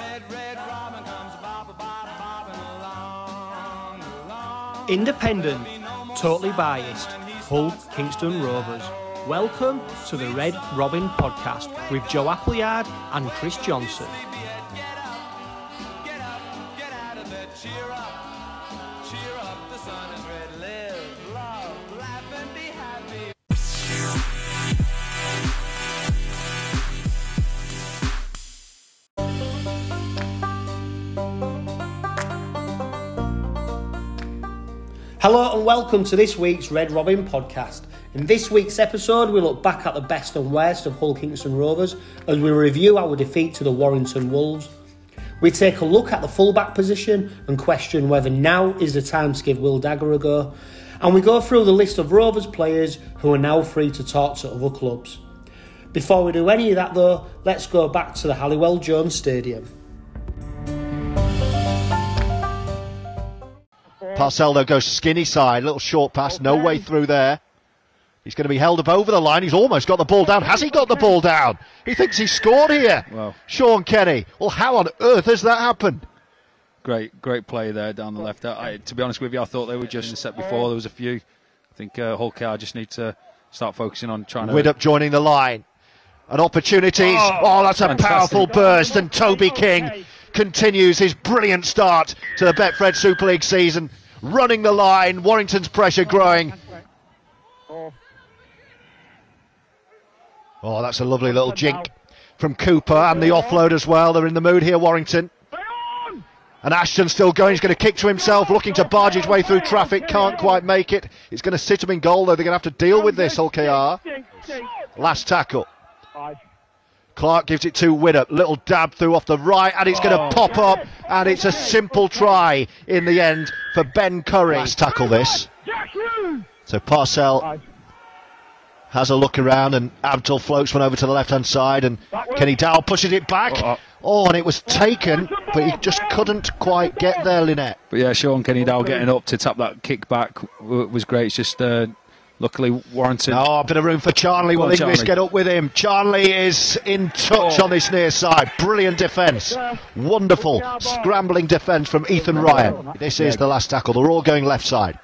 red, red robin comes bop, bop, bopping along, along. Independent, totally biased, Hull Kingston Rovers. Welcome to the Red Robin podcast with Joe Appleyard and Chris Johnson. Hello and welcome to this week's Red Robin podcast. In this week's episode, we look back at the best and worst of Hull Kingston Rovers as we review our defeat to the Warrington Wolves. We take a look at the fullback position and question whether now is the time to give Will Dagger a go. And we go through the list of Rovers players who are now free to talk to other clubs. Before we do any of that though, let's go back to the Halliwell Jones Stadium. Parcell though goes skinny side, little short pass, no way through there. He's going to be held up over the line. He's almost got the ball down. Has he got the ball down? He thinks he scored here. Wow. Shaun Kenny. Well, how on earth has that happened? Great, great play there down the left. I, to be honest with you, I thought they were just set before. There was a few. I think uh, Hull KR just need to start focusing on trying to. Widdop joining the line. And opportunities. Oh, Oh, that's a fantastic. powerful burst. And Toby King continues his brilliant start to the Betfred Super League season. Running the line. Warrington's pressure growing. Oh, that's a lovely little jink from Cooper and the offload as well. They're in the mood here, Warrington. And Ashton still going. He's going to kick to himself, looking to barge his way through traffic. Can't quite make it. It's going to sit him in goal, though. They're going to have to deal with this, Hull KR. Last tackle. Clark gives it to Widdop. Little dab through off the right, and it's going to pop up. And it's a simple try in the end for Ben Currie. Last tackle this. So Parcell has a look around, and Abdull floats one over to the left hand side, and Kenny Dow pushes it back. Oh, oh. Oh, and it was taken, but he just couldn't quite get there, Linnett. But yeah, Shaun Kenny Dow getting up to tap that kick back w- was great. It's just uh, luckily Warrington. Oh, a bit of room for Charnley. Go Will on, Inglis get up with him? Charnley is in touch Oh. on this near side. Brilliant defence. Wonderful scrambling defence from Ethan Ryan. This is the last tackle. They're all going left side.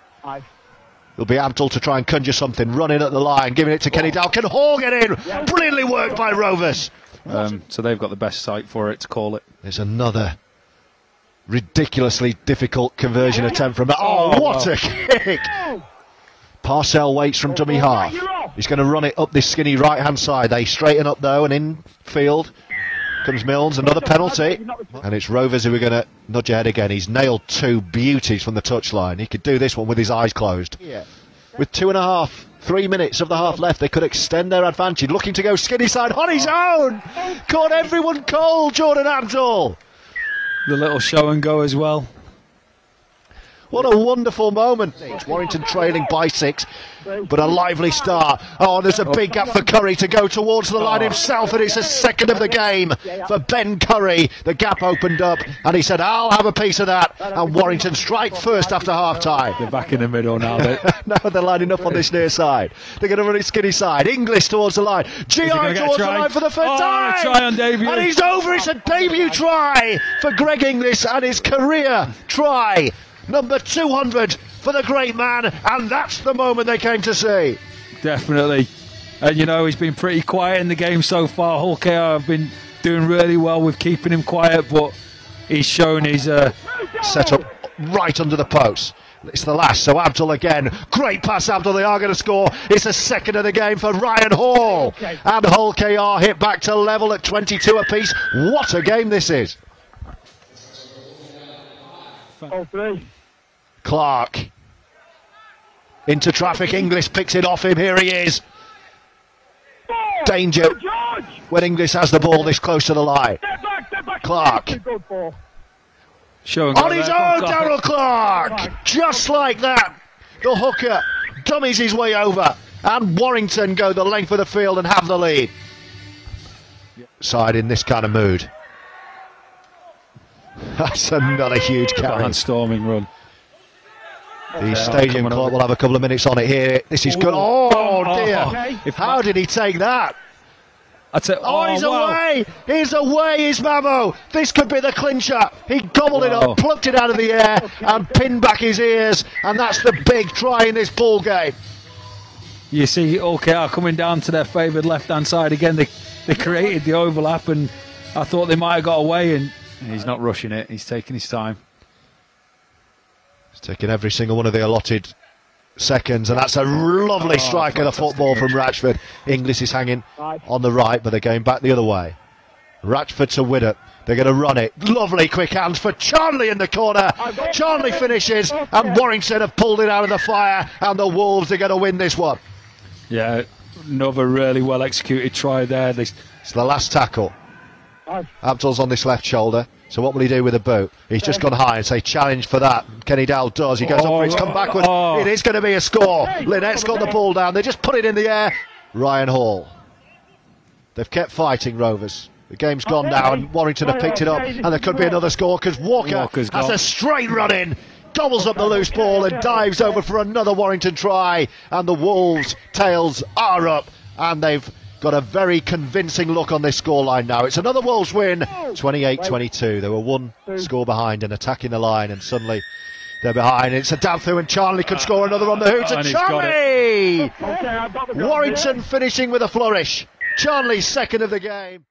It'll be Abdull to try and conjure something, running at the line, giving it to Kenny Dow. Can Hall get in? Brilliantly worked by Rovers. Um, so they've got the best site for it to call it. There's another ridiculously difficult conversion attempt from. Oh, Oh, what a kick! Parcell waits from dummy half. He's going to run it up this skinny right hand side. They straighten up though, and in field comes Milnes. Another penalty, and it's Rovers who are going to nudge ahead again. He's nailed two beauties from the touchline. He could do this one with his eyes closed. With two and a half, three minutes of the half left, they could extend their advantage. Looking to go skinny side on his own. Caught everyone cold, Jordan Abdull. The little show and go as well. What a wonderful moment. It's Warrington trailing by six, but a lively start. Oh, there's a big gap for Currie to go towards the line himself, and it's a second of the game for Ben Currie. The gap opened up, and he said, I'll have a piece of that. And Warrington strike first after half time. They're back in the middle now. Now they're lining up on this near side. They're going to run it skinny side. Inglis towards the line. GI gonna get a towards the line for the first Oh, time. a try on debut. And he's over. It's a debut try for Greg Inglis and his career try. Number 200 for the great man. And that's the moment they came to see. Definitely. And you know, he's been pretty quiet in the game so far. Hull KR have been doing really well with keeping him quiet, but he's shown his. Uh, Set up right under the post. It's the last, so Abdull again. Great pass, Abdull. They are going to score. It's the second of the game for Ryan Hall. And Hull KR hit back to level at 22 apiece. What a game this is. Clark. Into traffic. Inglis picks it off him. Here he is. Danger when Inglis has the ball this close to the line. Clark. show and On his own, Daryl Clark! Just like that. The hooker dummies his way over. And Warrington go the length of the field and have the lead. Side in this kind of mood. That's another huge carry. Barnstorming run. The Yeah, stadium coming clock over. will have a couple of minutes on it here. This is good. Oh, Oh, dear. okay. If How did he take that? I tell, Oh, oh, he's wow. away! He's away, is Mamo! This could be the clincher. He gobbled it up, plucked it out of the air, and pinned back his ears, and that's the big try in this ball game. You see OKR coming down to their favoured left hand side again. They they created the overlap, and I thought they might have got away, and he's not rushing it. He's taking his time. He's taking every single one of the allotted seconds, and that's a lovely Oh, strike of the football from hit. Ratchford. Inglis is hanging on the right, but they're going back the other way. Ratchford to Widdop. They're going to run it. Lovely quick hands for Charnley in the corner. Charnley finishes, and Warrington have pulled it out of the fire, and the Wolves are going to win this one. Yeah, another really well executed try there. They, It's the last tackle. Abdull's on this left shoulder. So what will he do with the boot? He's just gone high and say challenge for that. Kenny Dow does. He goes up for it. It's come backwards. Oh. It is going to be a score. Linnett's got the ball down. They just put it in the air. Ryan Hall. They've kept fighting, Rovers. The game's gone now, and Warrington have picked it up, and there could be another score because Walker Walker's has gone. a straight run in, gobbles up the loose ball, and dives over for another Warrington try. And the Wolves' tails are up, and they've got a very convincing look on this scoreline now. It's another Wolves win, 28 22. They were one score behind and attacking the line, and suddenly. They're behind. It's a down through, and Charnley could score another on the hoots. And Charnley! Warrington finishing with a flourish. Charnley's second of the game.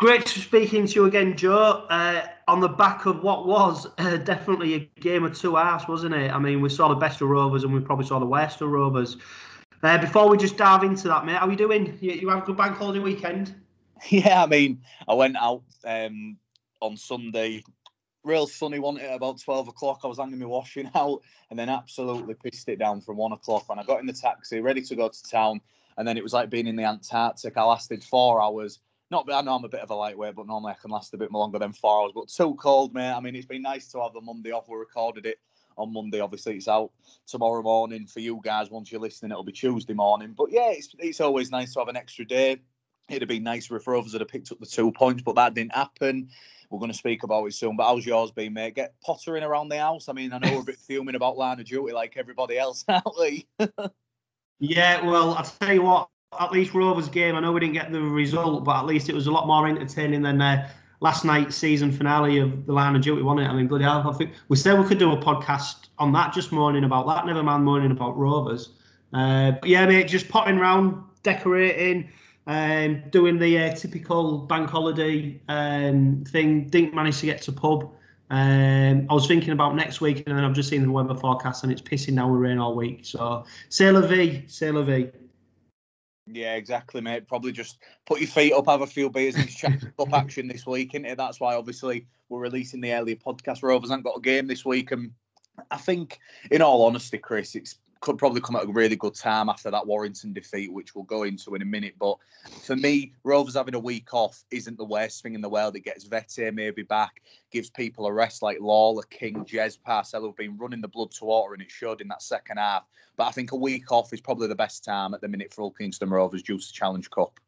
Great speaking to you again, Joe. Uh, on the back of what was uh, definitely a game of two halves, wasn't it? I mean, we saw the best of Rovers and we probably saw the worst of Rovers. Uh, before we just dive into that, mate, how are you doing? You, you have a good bank holiday weekend? Yeah, I mean, I went out um, on Sunday, real sunny one at about 12 o'clock. I was hanging my washing out and then absolutely pissed it down from one o'clock when I got in the taxi, ready to go to town. And then it was like being in the Antarctic. I lasted four hours. Not, I know I'm a bit of a lightweight, but normally I can last a bit more longer than four hours. But too cold, mate. I mean, it's been nice to have the Monday off. We recorded it on Monday. Obviously, it's out tomorrow morning for you guys. Once you're listening, it'll be Tuesday morning. But yeah, it's it's always nice to have an extra day. It'd have been nicer if Rovers had picked up the two points, but that didn't happen. We're going to speak about it soon. But how's yours been, mate? Get pottering around the house. I mean, I know we're a bit fuming about line of duty like everybody else, aren't we? Yeah, well, I'll tell you what, at least Rovers game, I know we didn't get the result, but at least it was a lot more entertaining than uh, last night's season finale of The Line of Duty, wasn't it? I mean, bloody hell, I think we said we could do a podcast on that, just moaning about that, never mind moaning about Rovers. Uh, but yeah, mate, just potting around, decorating, um, doing the uh, typical bank holiday um, thing. Didn't manage to get to pub. Um, I was thinking about next week, and then I've just seen the weather forecast, and it's pissing down with rain all week. So, c'est la vie, c'est la vie. Yeah, exactly, mate. Probably just put your feet up, have a few beers, and chat up action this week, is That's why, obviously, we're releasing the earlier podcast. Rovers haven't got a game this week, and I think, in all honesty, Chris, it's could probably come at a really good time after that Warrington defeat, which we'll go into in a minute. But for me, Rovers having a week off isn't the worst thing in the world. It gets Vete maybe back, gives people a rest like Lawler, King, Jez, Parcell, who've been running the blood to water, and it showed in that second half. But I think a week off is probably the best time at the minute for all Kingston Rovers due to Challenge Cup.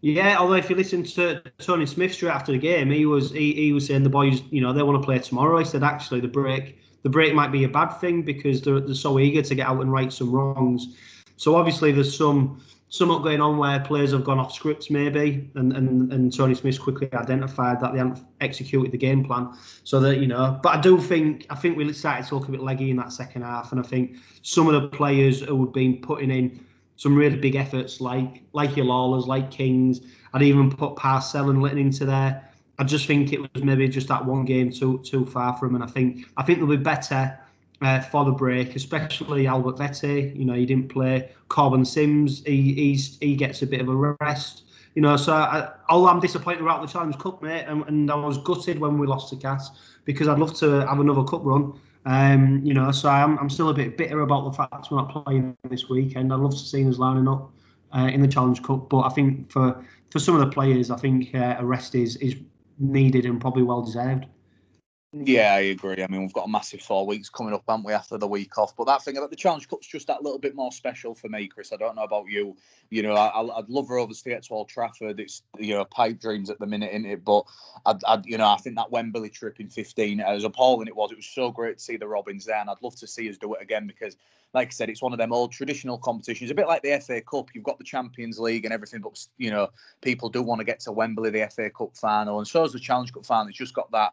Yeah, although if you listen to Tony Smith straight after the game, he was he, he was saying the boys, you know, they want to play tomorrow. He said actually the break the break might be a bad thing because they're, they're so eager to get out and right some wrongs. So obviously there's some somewhat going on where players have gone off scripts maybe, and and, and Tony Smith quickly identified that they haven't executed the game plan. So that you know, but I do think I think we started to look a bit leggy in that second half, and I think some of the players who have been putting in some really big efforts, like like your Lawlers, like Kings. I'd even put Parcell and Litten into there. I just think it was maybe just that one game too too far from, and I think I think they'll be better uh, for the break, especially Albert Vete. You know, he didn't play. Korbin Sims, he he gets a bit of a rest. You know, so I, although I'm disappointed we're out of the Challenge Cup, mate, and, and I was gutted when we lost to Cass because I'd love to have another cup run. Um, you know, so I'm, I'm still a bit bitter about the fact we're not playing this weekend. I'd love to see us lining up uh, in the Challenge Cup, but I think for for some of the players, I think uh, a rest is is needed and probably well deserved. Yeah, I agree. I mean, we've got a massive four weeks coming up, haven't we, after the week off? But that thing about the Challenge Cup's just that little bit more special for me, Chris. I don't know about you. You know, I, would love Rovers to get to Old Trafford. It's you know pipe dreams at the minute, in it? But I'd, I'd, you know, I think that Wembley trip in '15, as appalling it was, it was so great to see the Robins there, and I'd love to see us do it again because, like I said, it's one of them old traditional competitions, a bit like the FA Cup. You've got the Champions League and everything, but you know, people do want to get to Wembley, the FA Cup final, and so is the Challenge Cup final. It's just got that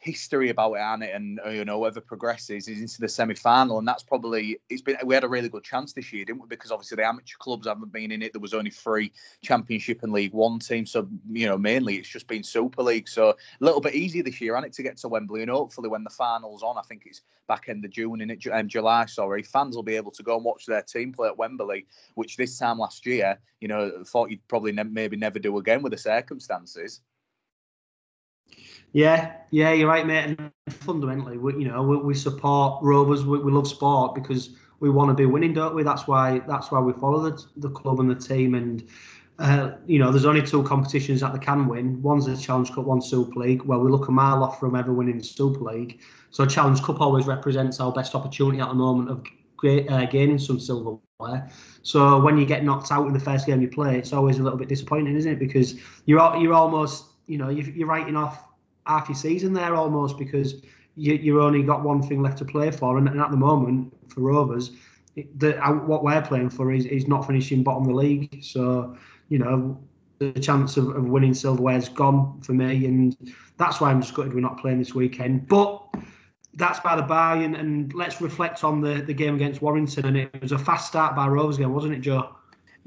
history about it and uh, you know whoever progresses is into the semi-final and that's probably it's been we had a really good chance this year didn't we? Because obviously the amateur clubs haven't been in it. There was only three championship and league one teams, so you know mainly it's just been super league. So a little bit easier this year and it to get to wembley? And hopefully when the finals on i think it's back end of june in it? Um, july sorry fans will be able to go and watch their team play at wembley which this time last year you know thought you'd probably ne- maybe never do again with the circumstances yeah, yeah, you're right, mate. And fundamentally, we, you know, we, we support Rovers. We, we, love sport because we want to be winning, don't we? That's why that's why we follow the, the club and the team. And uh, you know, there's only two competitions that they can win. One's the Challenge Cup, one's Super League. Well, we look a mile off from ever winning the Super League. So Challenge Cup always represents our best opportunity at the moment of uh, gaining some silverware. So when you get knocked out in the first game you play, it's always a little bit disappointing, isn't it? Because you're you're almost you know you're writing off half your season there almost because you you only got one thing left to play for, and, and at the moment for Rovers, the uh, what we're playing for is, is not finishing bottom of the league. So you know the chance of, of winning silverware's gone for me, and that's why I'm just gutted we're not playing this weekend. But that's by the by, and, and let's reflect on the, the game against Warrington. And it was a fast start by Rovers game, wasn't it, Joe?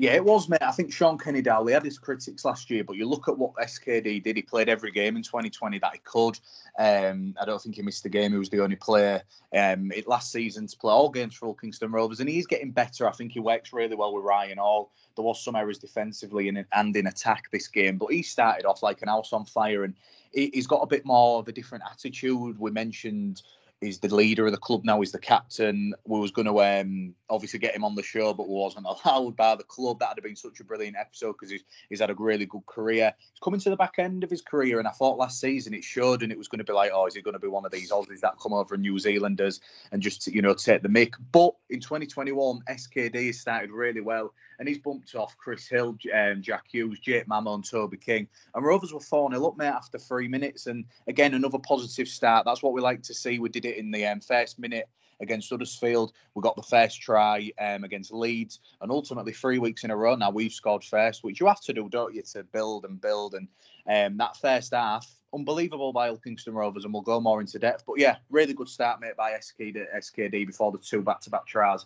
Yeah, it was, mate. I think Shaun Kenny-Dowall, he had his critics last year, but you look at what SKD did. He played every game in 2020 that he could. Um, I don't think he missed a game. He was the only player um, last season to play all games for Kingston Rovers, and he's getting better. I think he works really well with Ryan Hall. There was some errors defensively and, and in attack this game, but he started off like an house on fire, and he's got a bit more of a different attitude. We mentioned he's the leader of the club now. He's the captain. We was going to um, obviously get him on the show, but wasn't allowed by the club. That'd have been such a brilliant episode because he's, he's had a really good career. He's coming to the back end of his career, and I thought last season it showed, and it was going to be like, oh, is he going to be one of these Aussies that come over New Zealanders and just you know take the mick? But in 2021, SKD started really well, and he's bumped off Chris Hill, um, Jack Hughes, Jake Mamo, and Toby King. And Rovers were 4 0 up, mate, after three minutes. And again, another positive start. That's what we like to see. We did it in the um, first minute against Huddersfield. We got the first try um, against Leeds, and ultimately three weeks in a row now we've scored first, which you have to do, don't you, to build and build. And um, that first half, unbelievable by Kingston Rovers, and we'll go more into depth. But yeah, really good start, mate, by SKD, SKD before the two back-to-back tries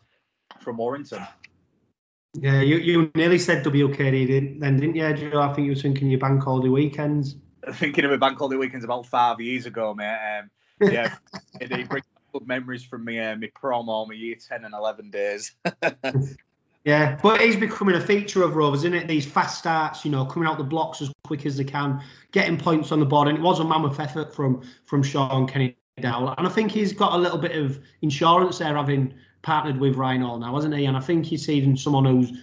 from Warrington. Yeah, you, you nearly said WKD then, didn't you, Joe? I think you were thinking your bank holiday weekends. Thinking of a bank holiday weekends about five years ago, mate. Um, yeah, it brings good memories from me, uh, my prom or my year 10 and 11 days. yeah, but he's becoming a feature of Rovers, isn't it? These fast starts, you know, coming out the blocks as quick as they can, getting points on the board. And it was a mammoth effort from from Shaun Kenny Dowall. And I think he's got a little bit of insurance there, having partnered with Ryan Hall now, hasn't he? And I think he's seen someone who's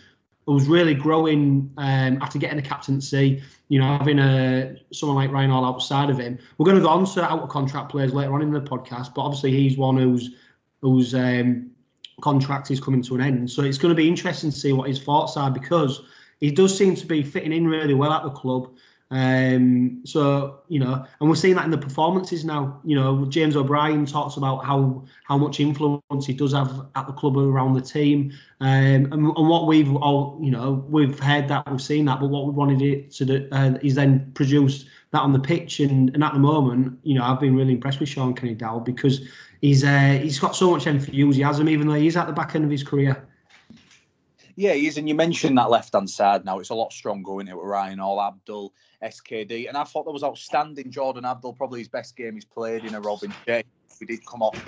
who's really growing um, after getting the captaincy. You know, having a someone like Ryan Hall outside of him. We're going to go on to out of contract players later on in the podcast, but obviously he's one who's whose um, contract is coming to an end. So it's going to be interesting to see what his thoughts are because he does seem to be fitting in really well at the club. Um, so you know, and we're seeing that in the performances now. You know, James O'Brien talks about how how much influence he does have at the club around the team, um, and, and what we've all you know we've heard that we've seen that, but what we wanted it to do uh, is then produce that on the pitch. And, and at the moment, you know, I've been really impressed with Shaun Kenny Dow because he's uh, he's got so much enthusiasm, even though he's at the back end of his career. Yeah, he is. And you mentioned that left hand side now. It's a lot stronger, isn't it, with Ryan All, Abdull, SKD. And I thought that was outstanding. Jordan Abdull, probably his best game he's played in a Robin J. We did come off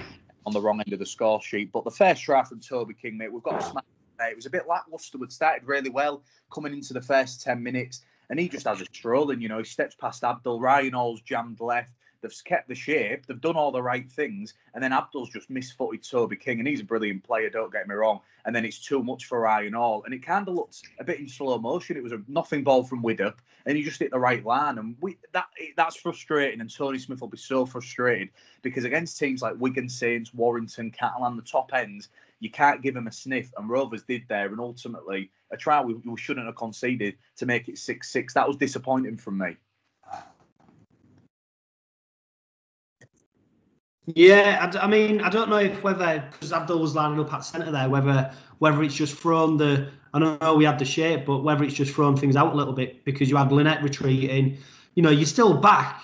on the wrong end of the score sheet. But the first try from Toby King, mate, we've got smash it. It was a bit lackluster. We'd started really well coming into the first 10 minutes. And he just has a strolling, you know, he steps past Abdull. Ryan All's jammed left. They've kept the shape. They've done all the right things. And then Abdull's just misfooted Toby King, and he's a brilliant player. Don't get me wrong. And then it's too much for Ryan Hall, and it kind of looked a bit in slow motion. It was a nothing ball from Widdop, and he just hit the right line. And we that that's frustrating. And Tony Smith will be so frustrated because against teams like Wigan Saints, Warrington, Catalan, the top ends, you can't give him a sniff. And Rovers did there, and ultimately a try we, we shouldn't have conceded to make it six six. That was disappointing from me. Yeah, I, I, mean, I don't know if whether because Abdull was lining up at centre there, whether whether it's just thrown the. I don't know we had the shape, but whether it's just thrown things out a little bit because you had Linnett retreating. You know, you're still back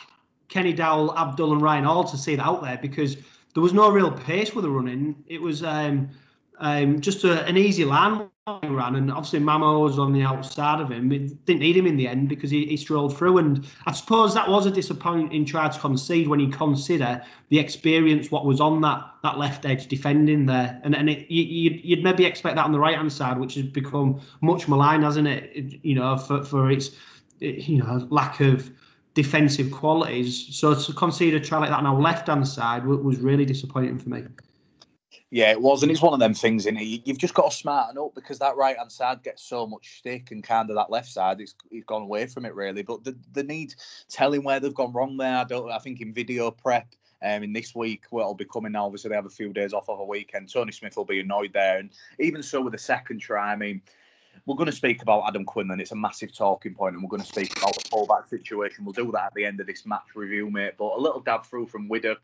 Kenny Dowall, Abdull, and Ryan all to see that out there because there was no real pace with the running. It was um, um, just a, an easy line ran, and obviously Mamo was on the outside of him. It didn't need him in the end because he, he strolled through. And I suppose that was a disappointing try to concede when you consider the experience what was on that that left edge defending there. And and it, you, you'd maybe expect that on the right hand side, which has become much maligned, hasn't it? it you know, for for its you know lack of defensive qualities. So to concede a try like that on our left hand side was really disappointing for me. Yeah, it was, and it's one of them things. In it, you've just got to smarten up because that right hand side gets so much stick, and kind of that left side, it's, it's gone away from it really. But the, the need telling where they've gone wrong there. I don't. I think in video prep, um, in this week, what will be coming now, obviously they have a few days off of a weekend. Tony Smith will be annoyed there, and even so with the second try, I mean, we're going to speak about Adam Quinlan. It's a massive talking point, and we're going to speak about the fullback situation. We'll do that at the end of this match review, mate. But a little dab through from Widdop.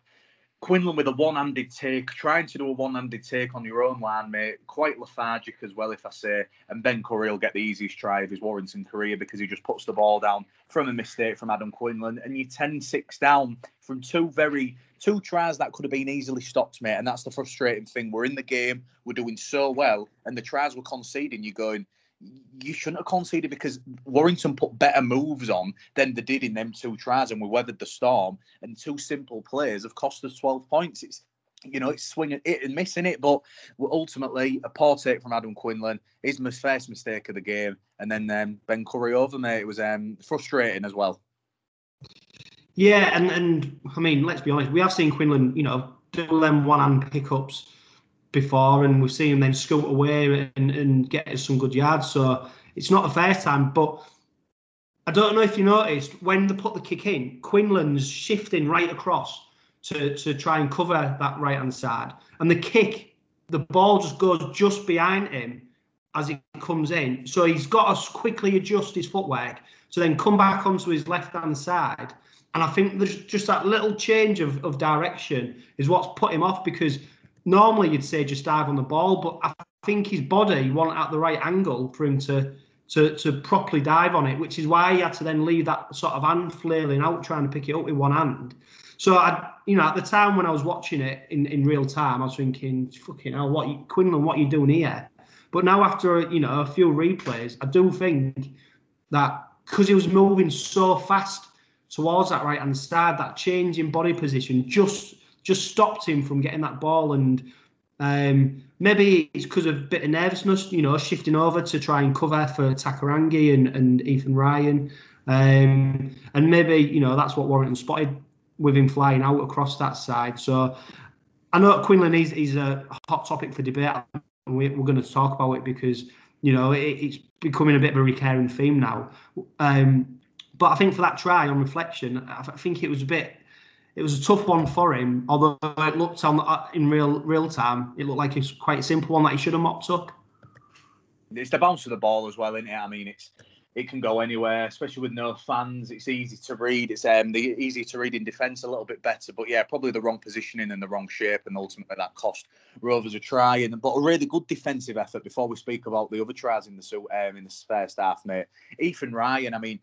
Quinlan with a one-handed take, trying to do a one-handed take on your own line, mate. Quite lethargic as well, if I say. And Ben Currie will get the easiest try of his Warrington career because he just puts the ball down from a mistake from Adam Quinlan. And you're 10-6 down from two very two tries that could have been easily stopped, mate. And that's the frustrating thing. We're in the game, we're doing so well, and the tries we're conceding, you're going, you shouldn't have conceded because Warrington put better moves on than they did in them two tries, and we weathered the storm. And two simple plays have cost us 12 points. It's you know, it's swinging it and missing it, but ultimately a poor take from Adam Quinlan is my first mistake of the game, and then um, Ben Currie over mate. It was um, frustrating as well. Yeah, and and I mean, let's be honest, we have seen Quinlan, you know, do them one hand pickups before, and we've seen him then scoot away and, and get some good yards. So it's not the first time, but I don't know if you noticed when they put the kick in, Quinlan's shifting right across to, to try and cover that right hand side, and the kick, the ball just goes just behind him as it comes in. So he's got to quickly adjust his footwork to then come back onto his left hand side. And I think there's just that little change of, of direction is what's put him off because normally you'd say just dive on the ball, but I think his body wasn't at the right angle for him to to to properly dive on it, which is why he had to then leave that sort of hand flailing out trying to pick it up with one hand. So I, you know, at the time when I was watching it in, in real time, I was thinking, "Fucking hell, what you, Quinlan? What are you doing here?" But now after you know a few replays, I do think that because he was moving so fast towards that right hand side, that change in body position just just stopped him from getting that ball. And um, maybe it's because of a bit of nervousness, you know, shifting over to try and cover for Takairangi and, and Ethan Ryan. Um, and maybe, you know, that's what Warrington spotted with him flying out across that side. So I know Quinlan is, is a hot topic for debate. And we, are going to talk about it because, you know, it, it's becoming a bit of a recurring theme now. Um, but I think for that try on reflection, I think it was a bit it was a tough one for him. Although it looked on uh, in real real time, it looked like it's quite a simple one that he should have mopped up. It's the bounce of the ball as well, isn't it? I mean, it's it can go anywhere, especially with no fans. It's easy to read. It's um the easy to read in defence a little bit better, but yeah, probably the wrong positioning and the wrong shape, and ultimately that cost Rovers a try. And but a really good defensive effort. Before we speak about the other tries in the suit um, in the first half, mate, Ethan Ryan. I mean,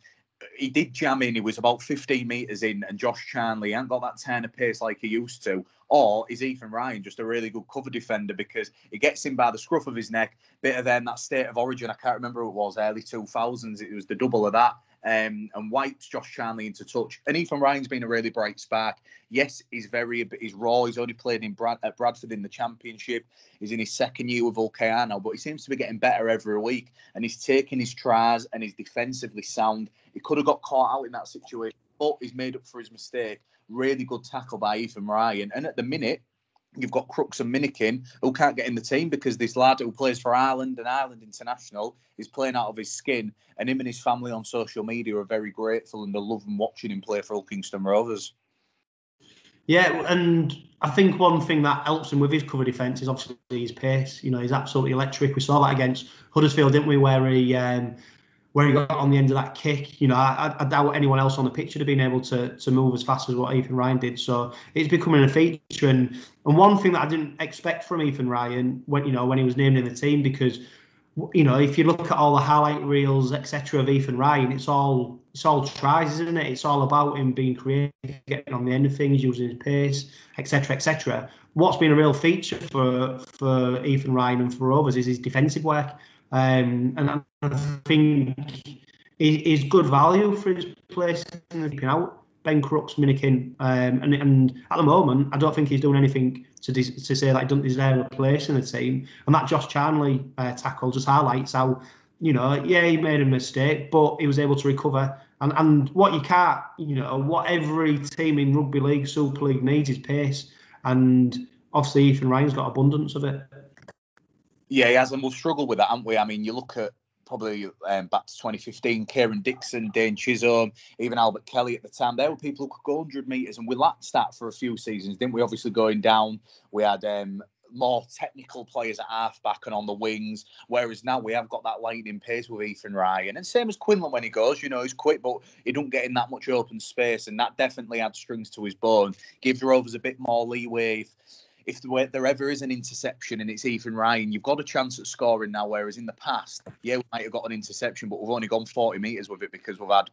he did jam in. He was about 15 metres in, and Josh Charnley ain't got that turn of pace like he used to. Or is Ethan Ryan just a really good cover defender because he gets him by the scruff of his neck? Bit of then that state of origin. I can't remember it was, early 2000s. It was the double of that um, and wipes Josh Charnley into touch. And Ethan Ryan's been a really bright spark. Yes, he's very he's raw. He's only played in Brad, at Bradford in the Championship. He's in his second year with Vulcano, but he seems to be getting better every week. And he's taking his tries and he's defensively sound. He could have got caught out in that situation but he's made up for his mistake. Really good tackle by Ethan Ryan. And at the minute, you've got Crooks and Minikin who can't get in the team because this lad who plays for Ireland and Ireland International is playing out of his skin. And him and his family on social media are very grateful and they love him watching him play for Kingston Rovers. Yeah, and I think one thing that helps him with his cover defence is obviously his pace. You know, he's absolutely electric. We saw that against Huddersfield, didn't we? Where he um, where he got on the end of that kick. You know, I, I, doubt anyone else on the pitch would have been able to to move as fast as what Ethan Ryan did. So it's becoming a feature. And and one thing that I didn't expect from Ethan Ryan when you know when he was named in the team because you know, if you look at all the highlight reels, etc., of Ethan Ryan, it's all it's all tries, isn't it? It's all about him being creative, getting on the end of things, using his pace, etc., etc. What's been a real feature for for Ethan Ryan and for Rovers is his defensive work, um, and I think is good value for his place in the keeping out. Ben Crooks, Minikin, um, and and at the moment, I don't think he's doing anything to to say that he doesn't deserve a place in the team. And that Josh Charnley uh, tackle just highlights how, you know, yeah, he made a mistake, but he was able to recover. And and what you can't, you know, what every team in rugby league, Super League needs is pace. And obviously, Ethan Ryan's got abundance of it. Yeah, he has, and we'll struggle with that, haven't we? I mean, you look at probably um, back to 2015, Kieran Dixon, Dane Chisholm, even Albert Kelly at the time. There were people who could go 100 metres, and we lacked that for a few seasons, didn't we? Obviously, going down, we had um, more technical players at halfback and on the wings, whereas now we have got that lightning pace with Ethan Ryan. And same as Quinlan when he goes, you know, he's quick, but he don't get in that much open space, and that definitely adds strings to his bone. Gives Rovers a bit more leeway. If, if there ever is an interception and it's Ethan Ryan, you've got a chance at scoring now. Whereas in the past, yeah, we might have got an interception, but we've only gone 40 metres with it because we've had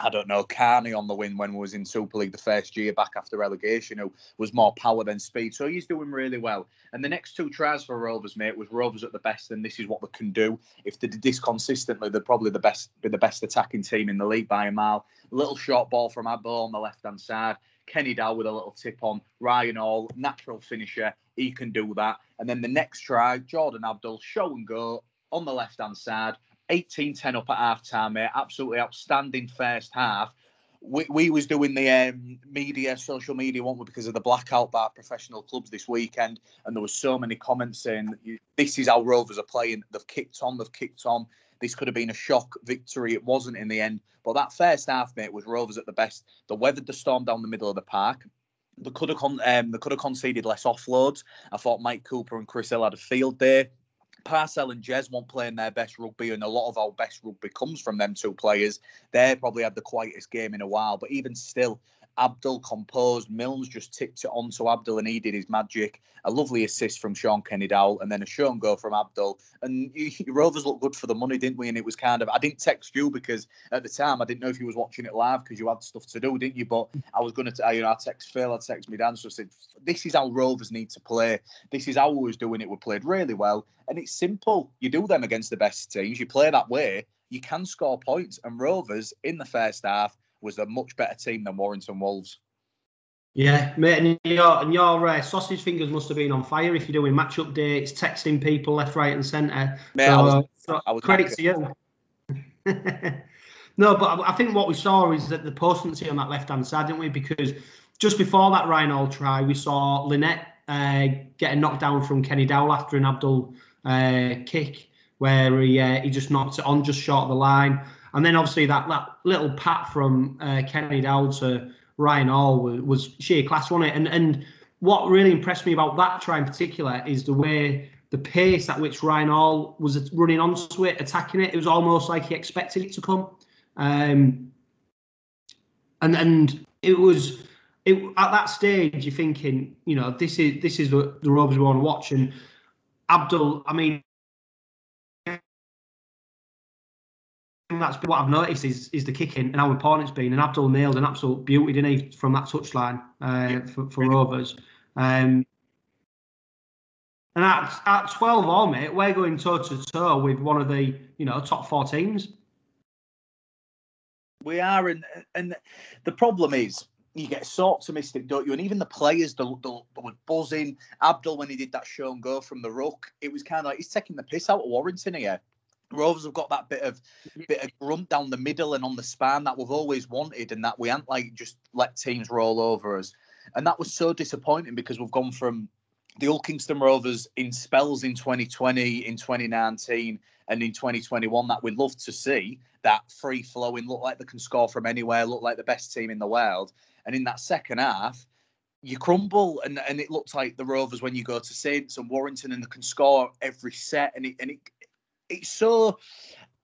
I don't know, Carney on the win when we was in Super League the first year back after relegation, who was more power than speed. So he's doing really well. And the next two tries for Rovers, mate, was Rovers at the best, and this is what they can do. If they did this consistently, they're probably the best, be the best attacking team in the league by a mile. Little short ball from Abdull on the left hand side. Kenny Dow with a little tip on. Ryan Hall, natural finisher. He can do that. And then the next try, Jordan Abdull, show and go on the left hand side. 18 10 up at half time, mate. Absolutely outstanding first half. We, we was doing the um, media, social media, one because of the blackout by professional clubs this weekend, and there was so many comments saying this is how Rovers are playing. They've kicked on, they've kicked on. This could have been a shock victory. It wasn't in the end. But that first half, mate, was Rovers at the best. They weathered the storm down the middle of the park. They could have con- um, they could have conceded less offloads. I thought Mike Cooper and Chris Hill had a field day. Parcell and Jez weren't playing their best rugby, and a lot of our best rugby comes from them two players. They probably had the quietest game in a while, but even still, Abdull composed. Milnes just tipped it onto Abdull and he did his magic. A lovely assist from Shaun Kenny Dowall and then a show and go from Abdull. And you, Rovers looked good for the money, didn't we? And it was kind of, I didn't text you because at the time I didn't know if you was watching it live because you had stuff to do, didn't you? But I was going to, you know, I text Phil, I text me Dan, so I said, this is how Rovers need to play. This is how we was doing it. We played really well. And it's simple. You do them against the best teams. You play that way, you can score points. And Rovers in the first half, was a much better team than Warrington Wolves. Yeah, mate, and your, and your uh, sausage fingers must have been on fire if you're doing match updates, texting people left, right, and centre. Mate, so, I was, so I was credit to you. no, but I think what we saw is that the potency on that left hand side, didn't we? Because just before that Ryan Hall try, we saw Linnett uh, getting knocked down from Kenny Dowall after an Abdull uh, kick, where he uh, he just knocked it on just short of the line. And then obviously that, that little pat from uh, Kenny Dowall to Ryan Hall was, was sheer class, wasn't it? And and what really impressed me about that try in particular is the way the pace at which Ryan Hall was running onto it, attacking it. It was almost like he expected it to come. Um, and and it was it, at that stage you're thinking, you know, this is this is the, the Rovers we want to watch. And Abdull, I mean, that's what I've noticed is is the kicking and how important it's been. And Abdull nailed an absolute beauty, didn't he, from that touchline uh, yeah. for, for Rovers. Um, and at, at 12 all, mate, we're going toe to toe with one of the you know top four teams. We are, and and the problem is you get so optimistic, don't you? And even the players, the were buzzing. Abdull when he did that show and go from the ruck, it was kind of like he's taking the piss out of Warrington here Rovers have got that bit of bit of grunt down the middle and on the span that we've always wanted, and that we ain't like just let teams roll over us. And that was so disappointing because we've gone from the Old Kingston Rovers in spells in 2020, in 2019, and in 2021 that we'd love to see that free flowing, look like they can score from anywhere, look like the best team in the world. And in that second half, you crumble, and, and it looks like the Rovers when you go to Saints and Warrington, and they can score every set, and it and it it's uh, so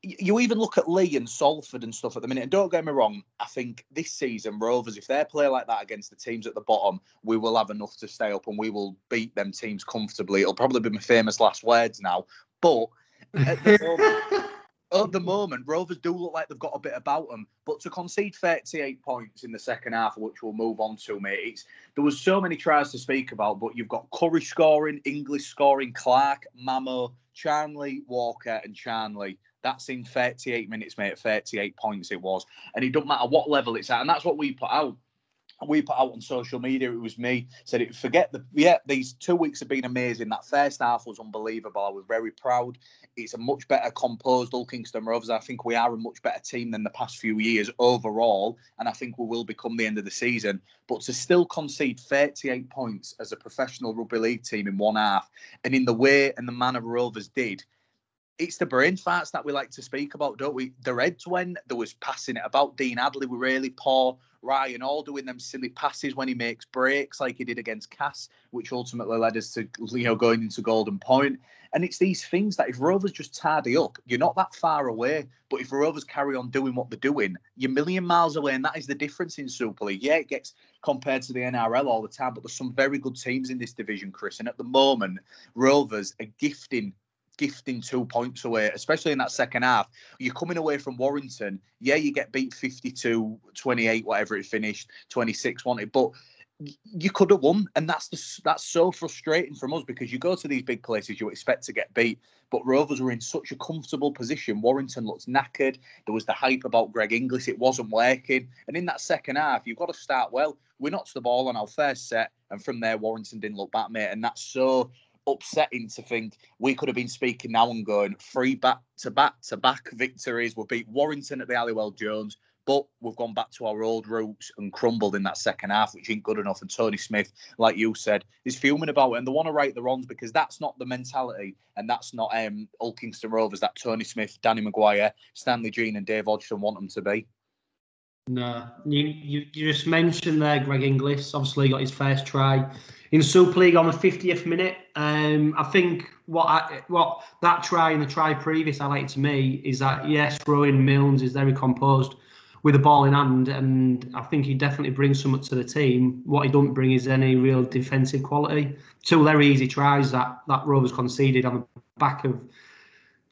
you even look at Lee and Salford and stuff at the minute, and don't get me wrong, I think this season, Rovers, if they play like that against the teams at the bottom, we will have enough to stay up and we will beat them teams comfortably. It'll probably be my famous last words now. But at the moment, at the moment, Rovers do look like they've got a bit about them. But to concede 38 points in the second half, which we'll move on to, mate, there was so many tries to speak about, but you've got Currie scoring, Inglis scoring, Clark, Mamo, Charnley, Walker, and Charnley. That's in 38 minutes, mate. 38 points it was. And it doesn't matter what level it's at. And that's what we put out. We put out on social media, it was me, said it forget the yeah, these two weeks have been amazing. That first half was unbelievable. I was very proud. It's a much better composed Hull Kingston Rovers. I think we are a much better team than the past few years overall, and I think we will become the end of the season. But to still concede 38 points as a professional rugby league team in one half, and in the way and the manner Rovers did, it's the brain farts that we like to speak about, don't we? The Reds, when there was passing it about, Dean Hadley were really poor. Ryan all doing them silly passes when he makes breaks, like he did against Cass, which ultimately led us to you know going into Golden Point. And it's these things that if Rovers just tidy up, you're not that far away. But if Rovers carry on doing what they're doing, you're million miles away, and that is the difference in Super League. Yeah, it gets compared to the NRL all the time, but there's some very good teams in this division, Chris. And at the moment, Rovers are gifting gifting two points away, especially in that second half. You're coming away from Warrington. Yeah, you get beat 52 28, whatever it finished, 26 wanted, but you could have won, and that's the, that's so frustrating from us because you go to these big places, you expect to get beat, but Rovers were in such a comfortable position. Warrington looked knackered. There was the hype about Greg Inglis; it wasn't working. And in that second half, you've got to start well. We knocked the ball on our first set, and from there, Warrington didn't look back, mate. And that's so upsetting to think we could have been speaking now and going three back to back to back victories. We beat Warrington at the Halliwell Jones, but we've gone back to our old roots and crumbled in that second half, which ain't good enough. And Tony Smith, like you said, is fuming about it, and they want to right the wrongs because that's not the mentality, and that's not um Hull Kingston Rovers that Tony Smith, Danny McGuire, Stanley Gene, and Dave Hodgson want them to be. No, you, you, you just mentioned there Greg Inglis. Obviously, got his first try in Super League on the 50th minute. Um, I think what I, what that try and the try previous I highlighted to me is that yes, Rowan Milnes is very composed with the ball in hand, and I think he definitely brings something to the team. What he don't bring is any real defensive quality. Two very easy tries that that Rovers conceded on the back of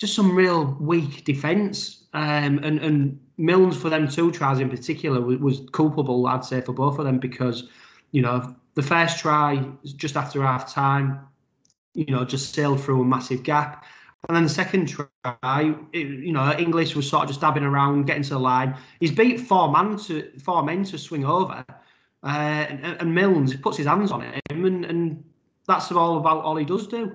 just some real weak defence. Um, and and Milnes for them two tries in particular was, was, culpable, I'd say, for both of them because you know the first try just after half time, you know, just sailed through a massive gap. And then the second try, it, you know, Inglis was sort of just dabbing around, getting to the line. He's beat four men to four men to swing over, uh, and, and Milnes puts his hands on him, and, and that's all about all he does do.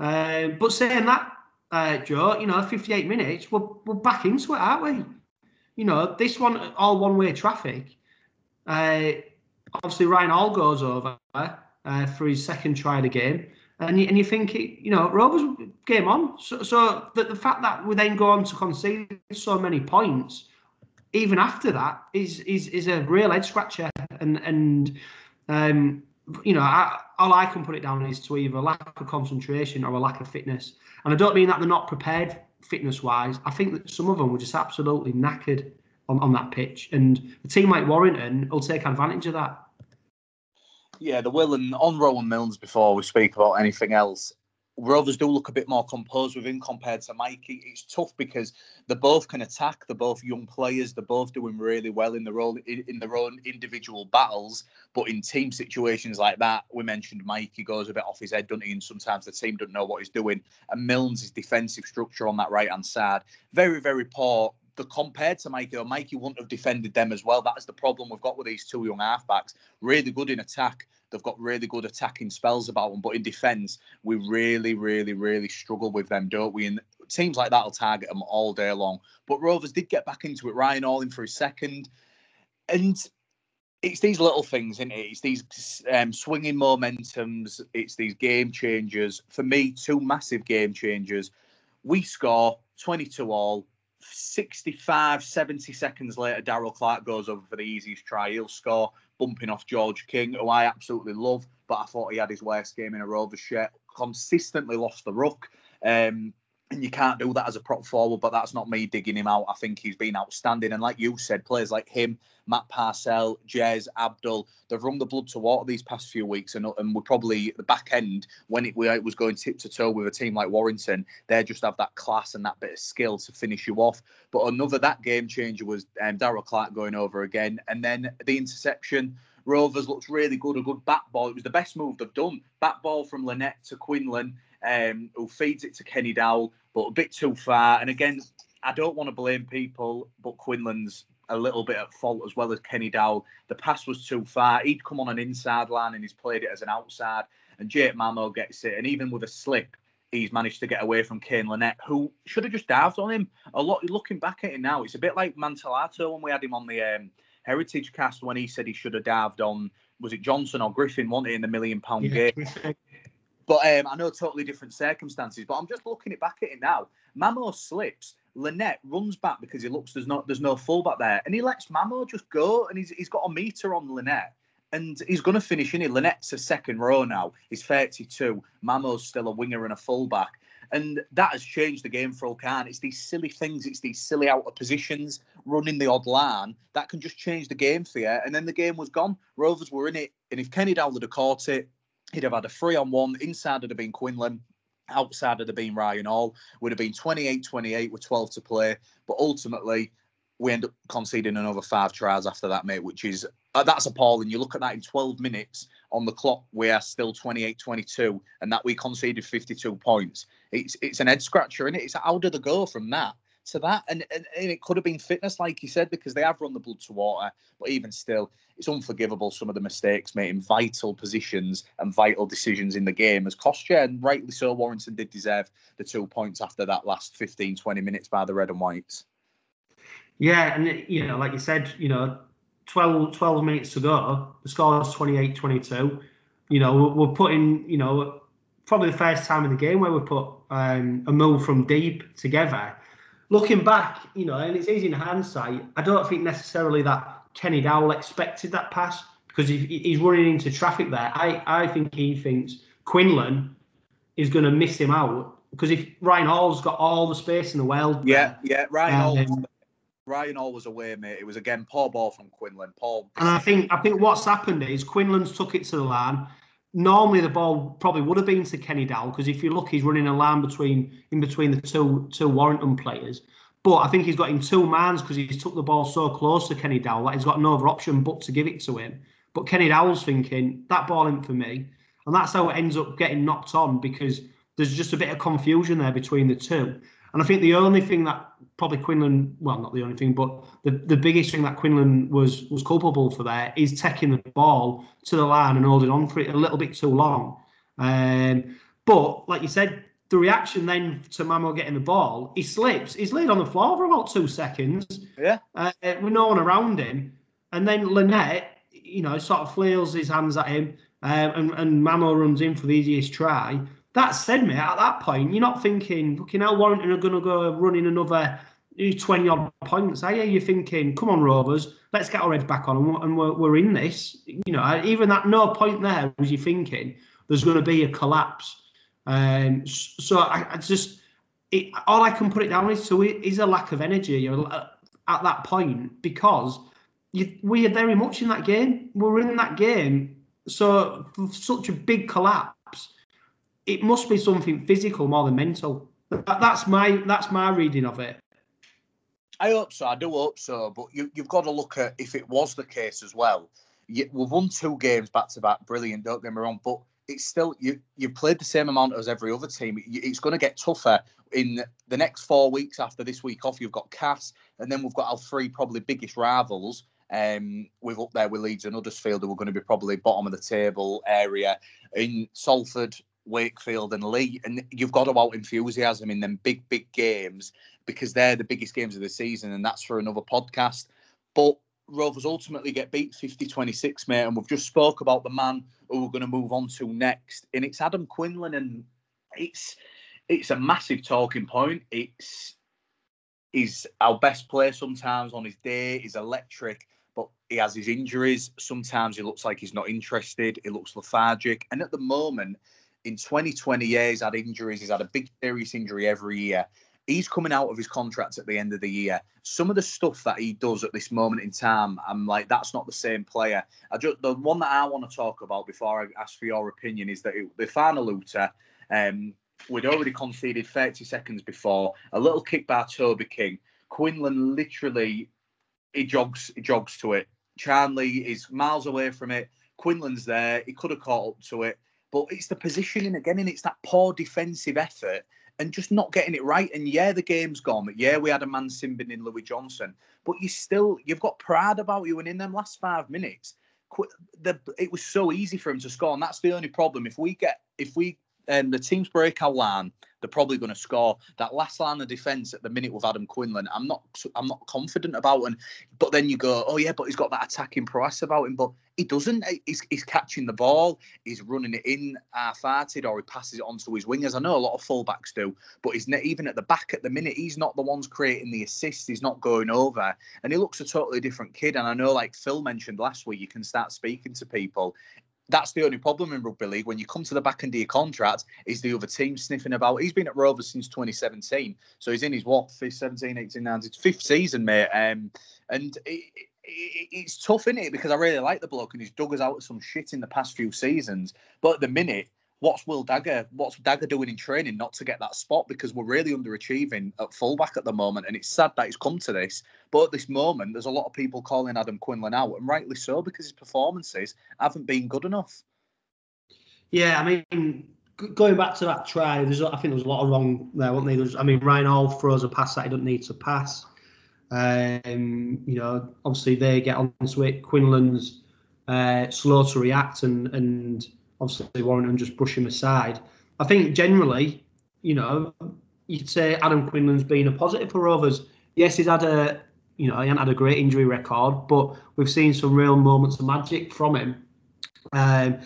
Uh, but saying that, uh, Joe, you know, 58 minutes, we're, we're back into it, aren't we? You know, this one, all one way traffic. Uh, obviously, Ryan Hall goes over uh, for his second try of the game. And you, and you think, you know, Rovers game on. So, so the, the fact that we then go on to concede so many points, even after that, is is, is a real head scratcher. And, and um, you know, I, all I can put it down is to either a lack of concentration or a lack of fitness. And I don't mean that they're not prepared fitness wise. I think that some of them were just absolutely knackered on, on that pitch. And a team like Warrington will take advantage of that. Yeah, the will and on Rowan Milnes before we speak about anything else. Rovers do look a bit more composed with him compared to Mikey. It's tough because they both can attack. They're both young players. They're both doing really well in their own in, their own individual battles. But in team situations like that, we mentioned Mikey goes a bit off his head, doesn't he? And sometimes the team don't know what he's doing. And Milnes' defensive structure on that right hand side, very very poor the compared to Mikey, or Mikey wouldn't have defended them as well. That's the problem we've got with these two young halfbacks. Really good in attack. They've got really good attacking spells about them, but in defence, we really, really, really struggle with them, don't we? And teams like that will target them all day long. But Rovers did get back into it. Ryan Alling for his second, and it's these little things, isn't it? It's these um, swinging momentums. It's these game changers. For me, two massive game changers. We score 22 all. 65, 70 seconds later, Daryl Clark goes over for the easiest try. He'll score, bumping off George King, who I absolutely love, but I thought he had his worst game in a Rovers shirt. Consistently lost the ruck. Um, and you can't do that as a prop forward, but that's not me digging him out. I think he's been outstanding. And like you said, players like him, Matt Parcell, Jez, Abdull, they've run the blood to water these past few weeks. And, and we're probably the back end when it, it was going tip to toe with a team like Warrington, they just have that class and that bit of skill to finish you off. But another that game changer was um, Daryl Clark going over again. And then the interception. Rovers looks really good, a good back ball. It was the best move they've done. Back ball from Linnett to Quinlan um, who feeds it to Kenny Dowall, but a bit too far. And again, I don't want to blame people, but Quinlan's a little bit at fault as well as Kenny Dowall. The pass was too far. He'd come on an inside line and he's played it as an outside. And Jake Mamo gets it. And even with a slip, he's managed to get away from Kane Linnett, who should have just dived on him. A lot looking back at it now, it's a bit like Mantellato when we had him on the um, Heritage cast when he said he should have dived on was it Johnson or Griffin, wanted in the million pound yeah, game. But um, I know totally different circumstances. But I'm just looking it back at it now. Mamo slips. Linnett runs back because he looks there's not there's no fullback there, and he lets Mamo just go, and he's he's got a meter on Linnett, and he's going to finish in it. Linnett's a second row now. He's 32. Mamo's still a winger and a fullback. And that has changed the game for Okan. It's these silly things, it's these silly out of positions, running the odd line that can just change the game for you. And then the game was gone. Rovers were in it. And if Kenny Dowall had caught it, He'd have had a three on one. Inside would have been Quinlan. Outside would have been Ryan Hall. Would have been 28 28 with 12 to play. But ultimately, we end up conceding another five tries after that, mate, which is uh, that's appalling. You look at that in 12 minutes on the clock, we are still 28 22, and that we conceded 52 points. It's it's an head scratcher, and it? it's how did they go from that to that. And, and, and it could have been fitness, like you said, because they have run the blood to water. But even still, it's unforgivable some of the mistakes made in vital positions and vital decisions in the game has cost you. And rightly so, Warrington did deserve the two points after that last 15, 20 minutes by the red and whites. Yeah, and you know, like you said, you know, 12, 12 minutes to go, the score is 28 22. You know, we're putting, you know, probably the first time in the game where we put um, a move from deep together looking back, you know, and it's easy in hindsight. I don't think necessarily that Kenny Dowall expected that pass because he, he's running into traffic there. I, I think he thinks Quinlan is going to miss him out because if Ryan Hall's got all the space in the world. Yeah, there, yeah, Ryan Hall. Um, Ryan Hall was away, mate. It was again poor ball from Quinlan. Paul. And I think I think what's happened is Quinlan's took it to the line normally the ball probably would have been to Kenny Dowall because if you look, he's running a line between in between the two two Warrington players. But I think he's got in two mans because he's took the ball so close to Kenny Dowall that he's got no other option but to give it to him. But Kenny Dowall's thinking that ball ain't for me, and that's how it ends up getting knocked on because there's just a bit of confusion there between the two. And I think the only thing that probably Quinlan, well, not the only thing, but the, the biggest thing that Quinlan was was culpable for there is taking the ball to the line and holding on for it a little bit too long. Um, but like you said, the reaction then to Mamo getting the ball, he slips, he's laid on the floor for about two seconds. Yeah. Uh, with no one around him. And then Linnett, you know, sort of flails his hands at him, um, and, and Mamo runs in for the easiest try. That said, mate, at that point, you're not thinking, fucking hell, Warrington are going to go running another 20 odd points, are you? You're thinking, come on, Rovers, let's get our heads back on and we're, we're in this. You know, even that no point there was you thinking there's going to be a collapse. Um, so I, I just, it, all I can put it down is to is a lack of energy at that point because you, we are very much in that game. We're in that game. So such a big collapse it must be something physical more than mental. that's my that's my reading of it. I hope so. I do hope so. But you, have got to look at if it was the case as well. You, we've won two games back to back. Brilliant. Don't get me wrong. But it's still you. You've played the same amount as every other team. It's going to get tougher in the next four weeks after this week off. You've got Cass, and then we've got our three probably biggest rivals. Um, we've up there with Leeds and Huddersfield, who are going to be probably bottom of the table area. In Salford, Wakefield and Leigh, and you've got to out enthusiasm in them big, big games because they're the biggest games of the season, and that's for another podcast. But Rovers ultimately get beat 50-26, mate, and we've just spoke about the man who we're going to move on to next, and it's Adam Quinlan, and it's it's a massive talking point. It's he's our best player sometimes on his day. He's electric, but he has his injuries. Sometimes he looks like he's not interested. He looks lethargic, and at the moment, in 2020 years, had injuries. He's had a big serious injury every year. He's coming out of his contract at the end of the year. Some of the stuff that he does at this moment in time, I'm like, that's not the same player. I just the one that I want to talk about before I ask for your opinion is that it, the final Luta, um, we'd already conceded 30 seconds before a little kick by Toby King. Quinlan literally he jogs he jogs to it. Charnley is miles away from it. Quinlan's there. He could have caught up to it, but it's the positioning again, and it's that poor defensive effort and just not getting it right. And yeah, the game's gone. Yeah, we had a man simbing in Louis Johnson, but you still you've got pride about you. And in them last five minutes, the, it was so easy for him to score, and that's the only problem. If we get if we um, the team's break our line, they're probably going to score. That last line of defence at the minute with Adam Quinlan, I'm not, I'm not confident about. And but then you go, oh yeah, but he's got that attacking prowess about him. But he doesn't. Eh, he's, he's catching the ball, he's running it in half-hearted, or he passes it on to his wingers. I know a lot of fullbacks do, but he's not, even at the back at the minute. He's not the ones creating the assists. He's not going over, and he looks a totally different kid. And I know, like Phil mentioned last week, you can start speaking to people that's the only problem in rugby league. When you come to the back end of your contract, is the other team sniffing about. He's been at Rovers since 2017, so he's in his what, 17, 18, 19, fifth season, mate. Um, and it, it, it's tough, isn't it? Because I really like the bloke and he's dug us out of some shit in the past few seasons. But at the minute, what's Will Dagger? What's Dagger doing in training not to get that spot? Because we're really underachieving at fullback at the moment, and it's sad that it's come to this. But at this moment, there's a lot of people calling Adam Quinlan out, and rightly so, because his performances haven't been good enough. Yeah, I mean, going back to that try, there's I think there was a lot of wrong there, wasn't there? There's, I mean, Ryan Hall throws a pass that he doesn't need to pass. Um, you know, obviously they get onto it. Quinlan's uh, slow to react and and obviously Warren and just brush him aside. I think generally, you know, you'd say Adam Quinlan's been a positive for Rovers. Yes, he's had a, you know, he had a great injury record, but we've seen some real moments of magic from him. Um,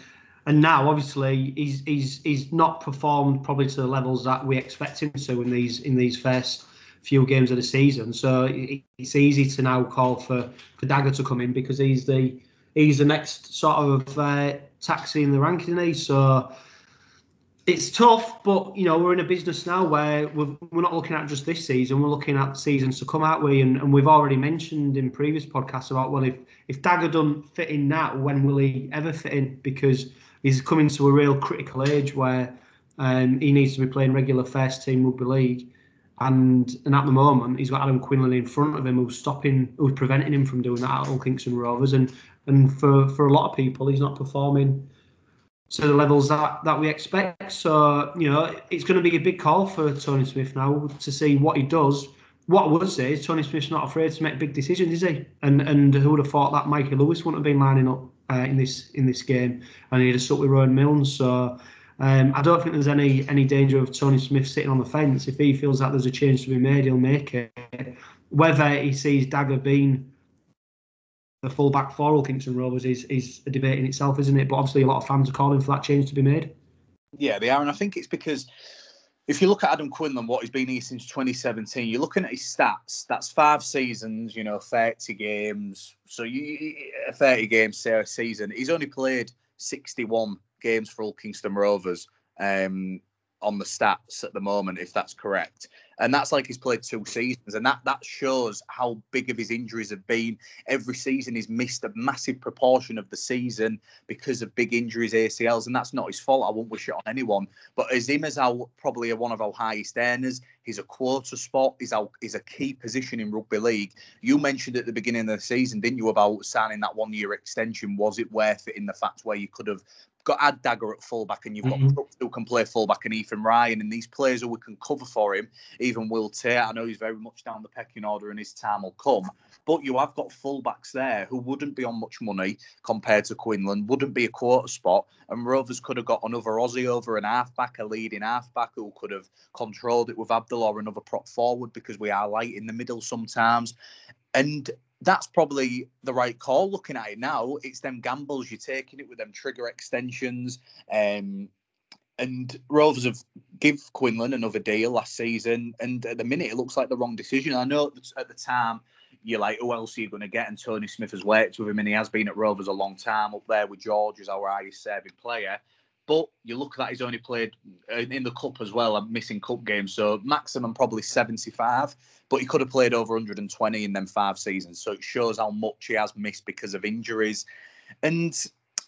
and now, obviously, he's he's he's not performed probably to the levels that we expect him to in these in these first few games of the season. So it's easy to now call for for Dagger to come in because he's the he's the next sort of uh, taxi in the ranking, So it's tough, but you know we're in a business now where we're, we're not looking at just this season. We're looking at seasons to come, aren't we? And, and we've already mentioned in previous podcasts about well, if if Dagger doesn't fit in now, when will he ever fit in? Because he's coming to a real critical age where um, he needs to be playing regular first team rugby league. And and at the moment, he's got Adam Quinlan in front of him, who's stopping, who's preventing him from doing that at Kingston Rovers. And and for for a lot of people, he's not performing to the levels that that we expect. So you know, it's going to be a big call for Tony Smith now to see what he does. What I would say is Tony Smith's not afraid to make big decisions, is he? And and who would have thought that Mikey Lewis wouldn't have been lining up uh, in this in this game, and he'd have stuck with Rowan Milnes. So. Um, I don't think there's any any danger of Tony Smith sitting on the fence. If he feels that there's a change to be made, he'll make it. Whether he sees Dagger being the full back for Hull Kingston Rovers is is a debate in itself, isn't it? But obviously, a lot of fans are calling for that change to be made. Yeah, they are, and I think it's because if you look at Adam Quinlan, what he's been here since 2017, you're looking at his stats. That's five seasons, you know, 30 games. So you 30 games say a season. He's only played 61 games for Hull Kingston Rovers. Um, on the stats at the moment, if that's correct. And that's like he's played two seasons, and that that shows how big of his injuries have been. Every season he's missed a massive proportion of the season because of big injuries, ACLs, and that's not his fault. I won't wish it on anyone. But as him as our probably one of our highest earners, he's a quarter spot. He's our he's a key position in rugby league. You mentioned at the beginning of the season, didn't you, about signing that one year extension? Was it worth it in the fact where you could have got Ad Dagger at fullback, and you've got Mhm. Crooks who can play fullback, and Ethan Ryan, and these players who we can cover for him. Even Will Tate, I know he's very much down the pecking order, and his time will come. But you have got fullbacks there who wouldn't be on much money compared to Quinlan, wouldn't be a quarter spot, and Rovers could have got another Aussie over an halfback, a leading halfback who could have controlled it with Abdull or another prop forward because we are light in the middle sometimes. And that's probably the right call looking at it now. It's them gambles you're taking it with them trigger extensions. Um, and Rovers have give Quinlan another deal last season, and at the minute it looks like the wrong decision. I know at the time you're like, who else are you going to get? And Tony Smith has worked with him, and he has been at Rovers a long time up there with George as our highest serving player. But you look at that, he's only played in the cup as well. I'm missing cup games, so maximum probably 75. But he could have played over 120 in them five seasons. So it shows how much he has missed because of injuries. And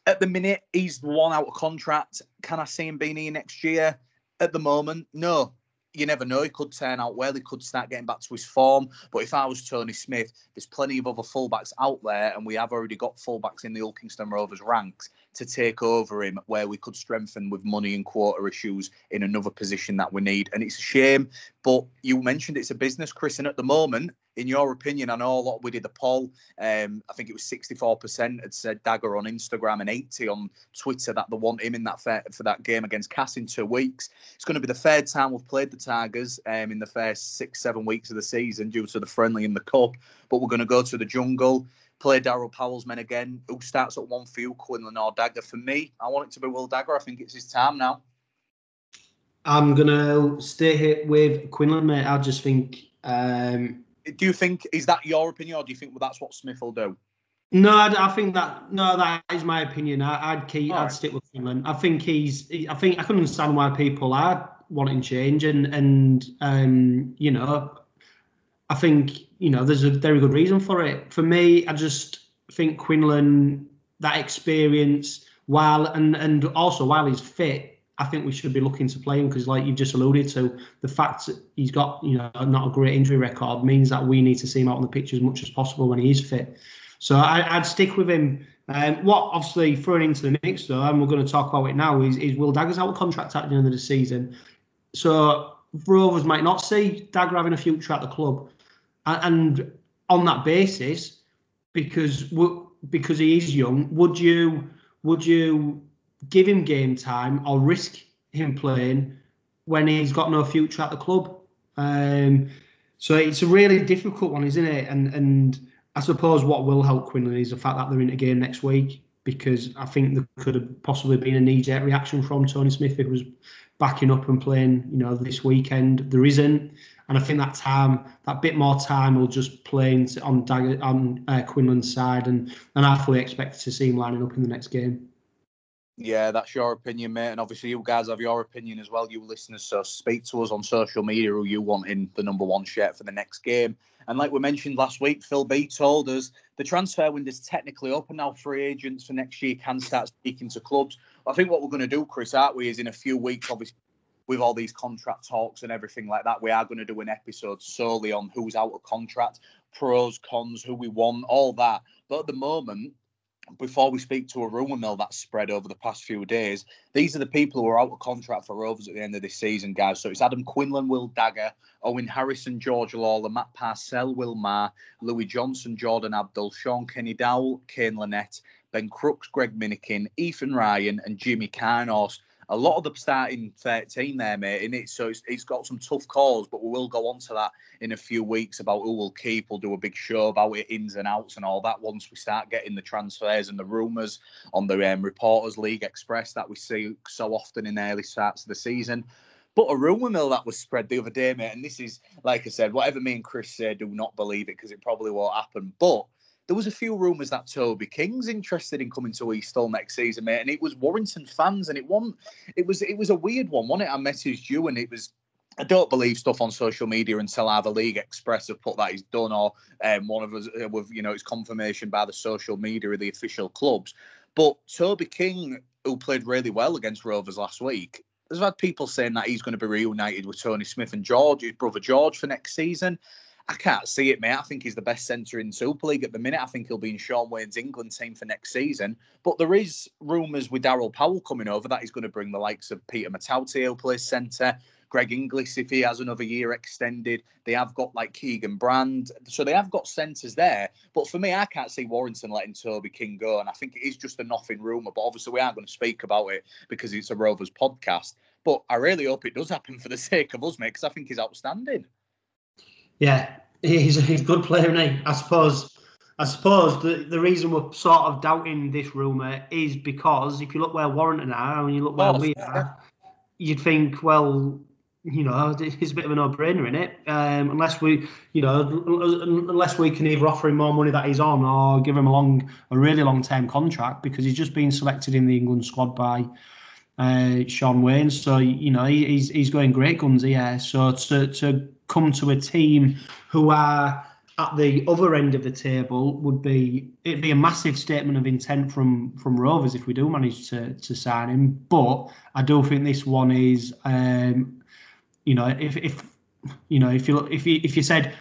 at the minute, he's one out of contract. Can I see him being here next year? At the moment, no. You never know. He could turn out well. He could start getting back to his form. But if I was Tony Smith, there's plenty of other fullbacks out there, and we have already got fullbacks in the Hull Kingston Rovers ranks to take over him, where we could strengthen with money and quarter issues in another position that we need. And it's a shame, but you mentioned it's a business, Chris, and at the moment, in your opinion, I know a lot. We did a poll. Um, I think it was 64% had said Dagger on Instagram and 80 on Twitter that they want him in that fair, for that game against Cass in two weeks. It's going to be the third time we've played the Tigers um, in the first six, seven weeks of the season due to the friendly in the cup. But we're going to go to the jungle, play Daryl Powell's men again. Who starts at one for you, Quinlan or Dagger? For me, I want it to be Will Dagger. I think it's his time now. I'm gonna stay here with Quinlan, mate. I just think um, Do you think is that your opinion, or do you think well, that's what Smith will do? No, I, I think that no, that is my opinion. I, I'd keep, All I'd right. stick with Finland. I think he's. he- I think I can understand why people are wanting change, and and um, you know, I think you know there's a very good reason for it. For me, I just think Quinlan that experience while and and also while he's fit. I think we should be looking to play him because, like you've just alluded to, the fact that he's got you know not a great injury record means that we need to see him out on the pitch as much as possible when he is fit. So I, I'd stick with him. Um, what obviously throwing into the mix though, and we're going to talk about it now, is, is Will Dagger's out of contract at the end of the season. So Rovers might not see Dagger having a future at the club, and on that basis, because because he is young, would you would you give him game time or risk him playing when he's got no future at the club? Um, so it's a really difficult one, isn't it? And and I suppose what will help Quinlan is the fact that they're in a game next week because I think there could have possibly been a knee-jerk reaction from Tony Smith if he was backing up and playing, you know, this weekend. There isn't, and I think that time, that bit more time, will just play into- on Dagger, on uh, Quinlan's side, and and I fully expect to see him lining up in the next game. Yeah, that's your opinion, mate. And obviously, you guys have your opinion as well, you listeners. So speak to us on social media who you want in the number one shirt for the next game. And like we mentioned last week, Phil B told us the transfer window is technically open now. Free agents for next year can start speaking to clubs. I think what we're going to do, Chris, aren't we, is in a few weeks, obviously, with all these contract talks and everything like that, we are going to do an episode solely on who's out of contract, pros, cons, who we want, all that. But at the moment, before we speak to a rumour mill that's spread over the past few days, these are the people who are out of contract for Rovers at the end of this season, guys. So it's Adam Quinlan, Will Dagger, Owen Harrison, George Lawler, Matt Parcell, Will Maher, Louis Johnson, Jordan Abdull, Shaun Kenny Dowall, Kane Linnett, Ben Crooks, Greg Minikin, Ethan Ryan, and Jimmy Carnos. A lot of the starting 13 there, mate, in it. So it's, it's got some tough calls, but we will go on to that in a few weeks about who will keep. We'll do a big show about it, ins and outs and all that once we start getting the transfers and the rumours on the um, Reporters League Express that we see so often in early starts of the season. But a rumour mill that was spread the other day, mate, and this is, like I said, whatever me and Chris say, do not believe it because it probably won't happen. But there was a few rumours that Toby King's interested in coming to East Hull next season, mate, and it was Warrington fans, and it won. It was it was a weird one, wasn't it? I messaged you, and it was. I don't believe stuff on social media until either League Express have put that he's done, or um, one of us uh, with you know it's confirmation by the social media of the official clubs. But Toby King, who played really well against Rovers last week, has had people saying that he's going to be reunited with Tony Smith and George, his brother George, for next season. I can't see it, mate. I think he's the best centre in Super League at the minute. I think he'll be in Shaun Wane's England team for next season. But there is rumours with Daryl Powell coming over that he's going to bring the likes of Peter Mata'utia, who plays centre, Greg Inglis, if he has another year extended. They have got like Keegan Brand. So they have got centres there. But for me, I can't see Warrington letting Toby King go. And I think it is just a nothing rumour. But obviously, we aren't going to speak about it because it's a Rovers podcast. But I really hope it does happen for the sake of us, mate, because I think he's outstanding. Yeah, he's a, he's a good player, isn't he? I suppose. I suppose the, the reason we're sort of doubting this rumour is because if you look where Warrington are and you look where Oh, we are, you'd think, well, you know, it's a bit of a no-brainer in it. Um, unless we, you know, unless we can either offer him more money that he's on or give him a long, a really long-term contract because he's just been selected in the England squad by uh, Shaun Wane. So you know, he, he's he's going great guns here. So to to come to a team who are at the other end of the table would be it'd be a massive statement of intent from from Rovers if we do manage to to sign him. But I do think this one is, um, you know, if if you know if you if you if you said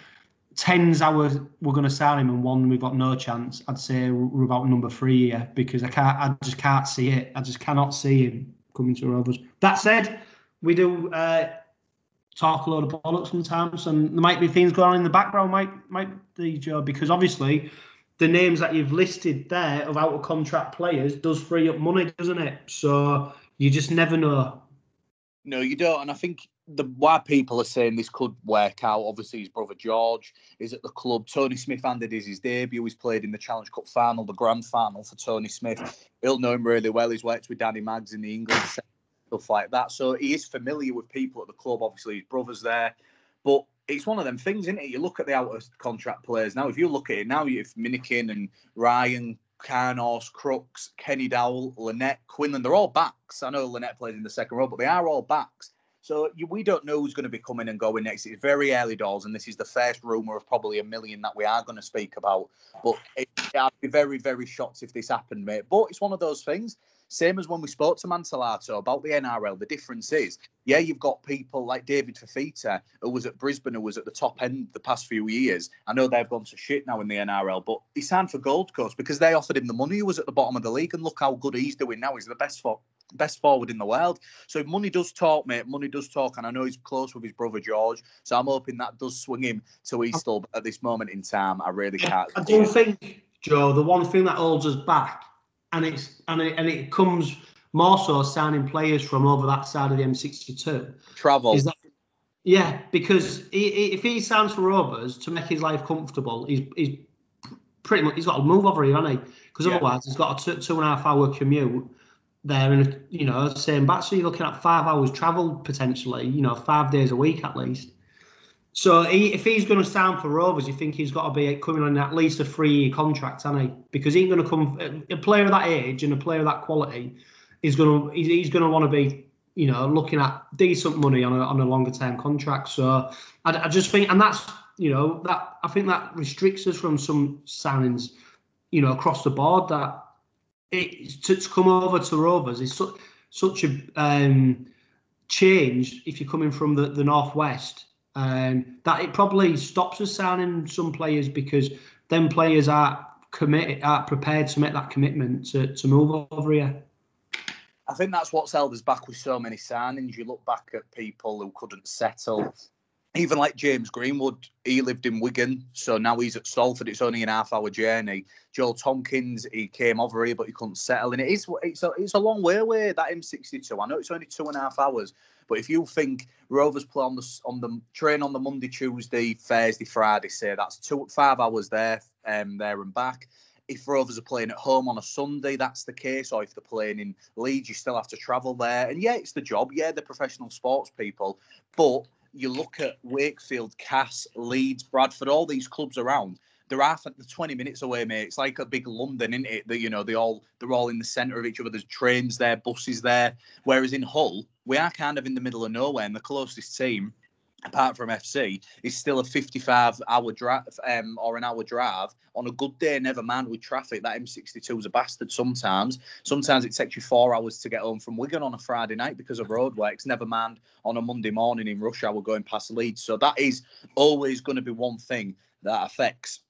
tens hours we're going to sign him and one we've got no chance, I'd say we're about number three here because I can't I just can't see it. I just cannot see him coming to Rovers. That said, we do. Uh, talk a lot of bollocks sometimes, and there might be things going on in the background, might might be Joe, because obviously the names that you've listed there of out of contract players does free up money, doesn't it? So you just never know. No, you don't. And I think the why people are saying this could work out. Obviously, his brother George is at the club. Tony Smith handed his, his debut. He's played in the Challenge Cup final, the grand final for Tony Smith. He'll know him really well. He's worked with Danny Maggs in the England stuff like that. So he is familiar with people at the club. Obviously, his brother's there. But it's one of them things, isn't it? You look at the out of contract players now. If you look at it now, you've Minikin and Ryan, Carnos, Crooks, Kenny Dowall, Linnett, Quinlan. They're all backs. I know Linnett played in the second row, but they are all backs. So you, we don't know who's going to be coming and going next. It's very early doors, and this is the first rumor of probably a million that we are going to speak about. But it, I'd be very, very shocked if this happened, mate. But it's one of those things. Same as when we spoke to Mantellato about the NRL. The difference is, yeah, you've got people like David Fifita, who was at Brisbane, who was at the top end the past few years. I know they've gone to shit now in the NRL, but he signed for Gold Coast because they offered him the money. He was at the bottom of the league, and look how good he's doing now. He's the best for best forward in the world. So money does talk, mate, money does talk, and I know he's close with his brother George. So I'm hoping that does swing him to East Hull. But at this moment in time, I really can't. I do think, Joe, the one thing that holds us back, and it's and it, and it comes more so signing players from over that side of the M62, travel. is that yeah, because he, he, if he signs for Rovers to make his life comfortable, he's he's pretty much he's got to move over here, hasn't he? Because Yeah. otherwise he's got a two, two and a half hour commute there, and you know, same back. So you're looking at five hours travel potentially, you know, five days a week at least. So he, if he's going to sign for Rovers, you think he's got to be coming on at least a three-year contract, hasn't he? Because he's going to come a player of that age and a player of that quality is going to he's, he's going to want to be you know looking at decent money on a on a longer term contract. So I, I just think, and that's you know that I think that restricts us from some signings, you know, across the board that it to, to come over to Rovers is such a um, change if you're coming from the the northwest. Um, that it probably stops us signing some players because then players are committed, are prepared to make that commitment to, to move over here. I think that's what's held us back with so many signings. You look back at people who couldn't settle. Even like James Greenwood, he lived in Wigan, so now he's at Salford. It's only an half-hour journey. Joel Tomkins, he came over here, but he couldn't settle. And it is, it's a, it's a long way away. That M62. I know it's only two and a half hours, but if you think Rovers play on the on the train on the Monday, Tuesday, Thursday, Friday, say that's two five hours there, um, there and back if Rovers are playing at home on a Sunday, that's the case. Or if they're playing in Leeds, you still have to travel there. And yeah, it's the job. Yeah, they're professional sports people. But you look at Wakefield, Cass, Leeds, Bradford, all these clubs around. They're half at the 20 minutes away, mate. It's like a big London, isn't it? That you know, they all they're all in the centre of each other. There's trains there, buses there. Whereas in Hull, we are kind of in the middle of nowhere, and the closest team apart from FC, is still a 55 hour drive um, or an hour drive on a good day, never mind with traffic. That M62 is a bastard sometimes. Sometimes it takes you four hours to get home from Wigan on a Friday night because of roadworks, never mind on a Monday morning in rush hour going past Leeds. So that is always going to be one thing that affects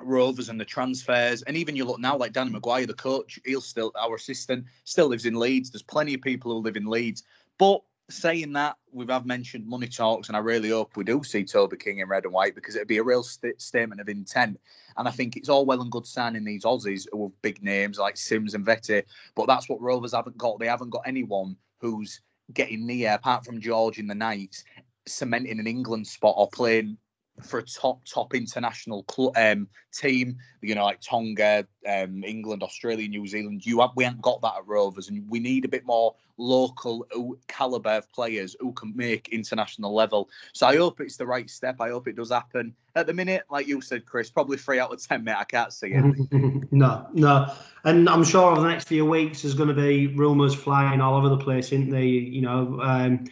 Rovers and the transfers, and even you look now like Danny McGuire, the coach, he'll still our assistant still lives in Leeds. There's plenty of people who live in Leeds, but saying that, we have mentioned money talks, and I really hope we do see Toby King in red and white because it'd be a real st- statement of intent. And I think it's all well and good signing these Aussies with big names like Sims and Vetti, but that's what Rovers haven't got. They haven't got anyone who's getting near, apart from George in the Knights, cementing an England spot or playing for a top top international cl- um, team, you know, like Tonga, um, England, Australia, New Zealand. You have, we haven't got that at Rovers, and we need a bit more local caliber of players who can make international level. So I hope it's the right step. I hope it does happen. At the minute, like you said, Chris, probably three out of ten, mate. I can't see it. no, no, and I'm sure over the next few weeks there's going to be rumours flying all over the place, isn't there? You know, um,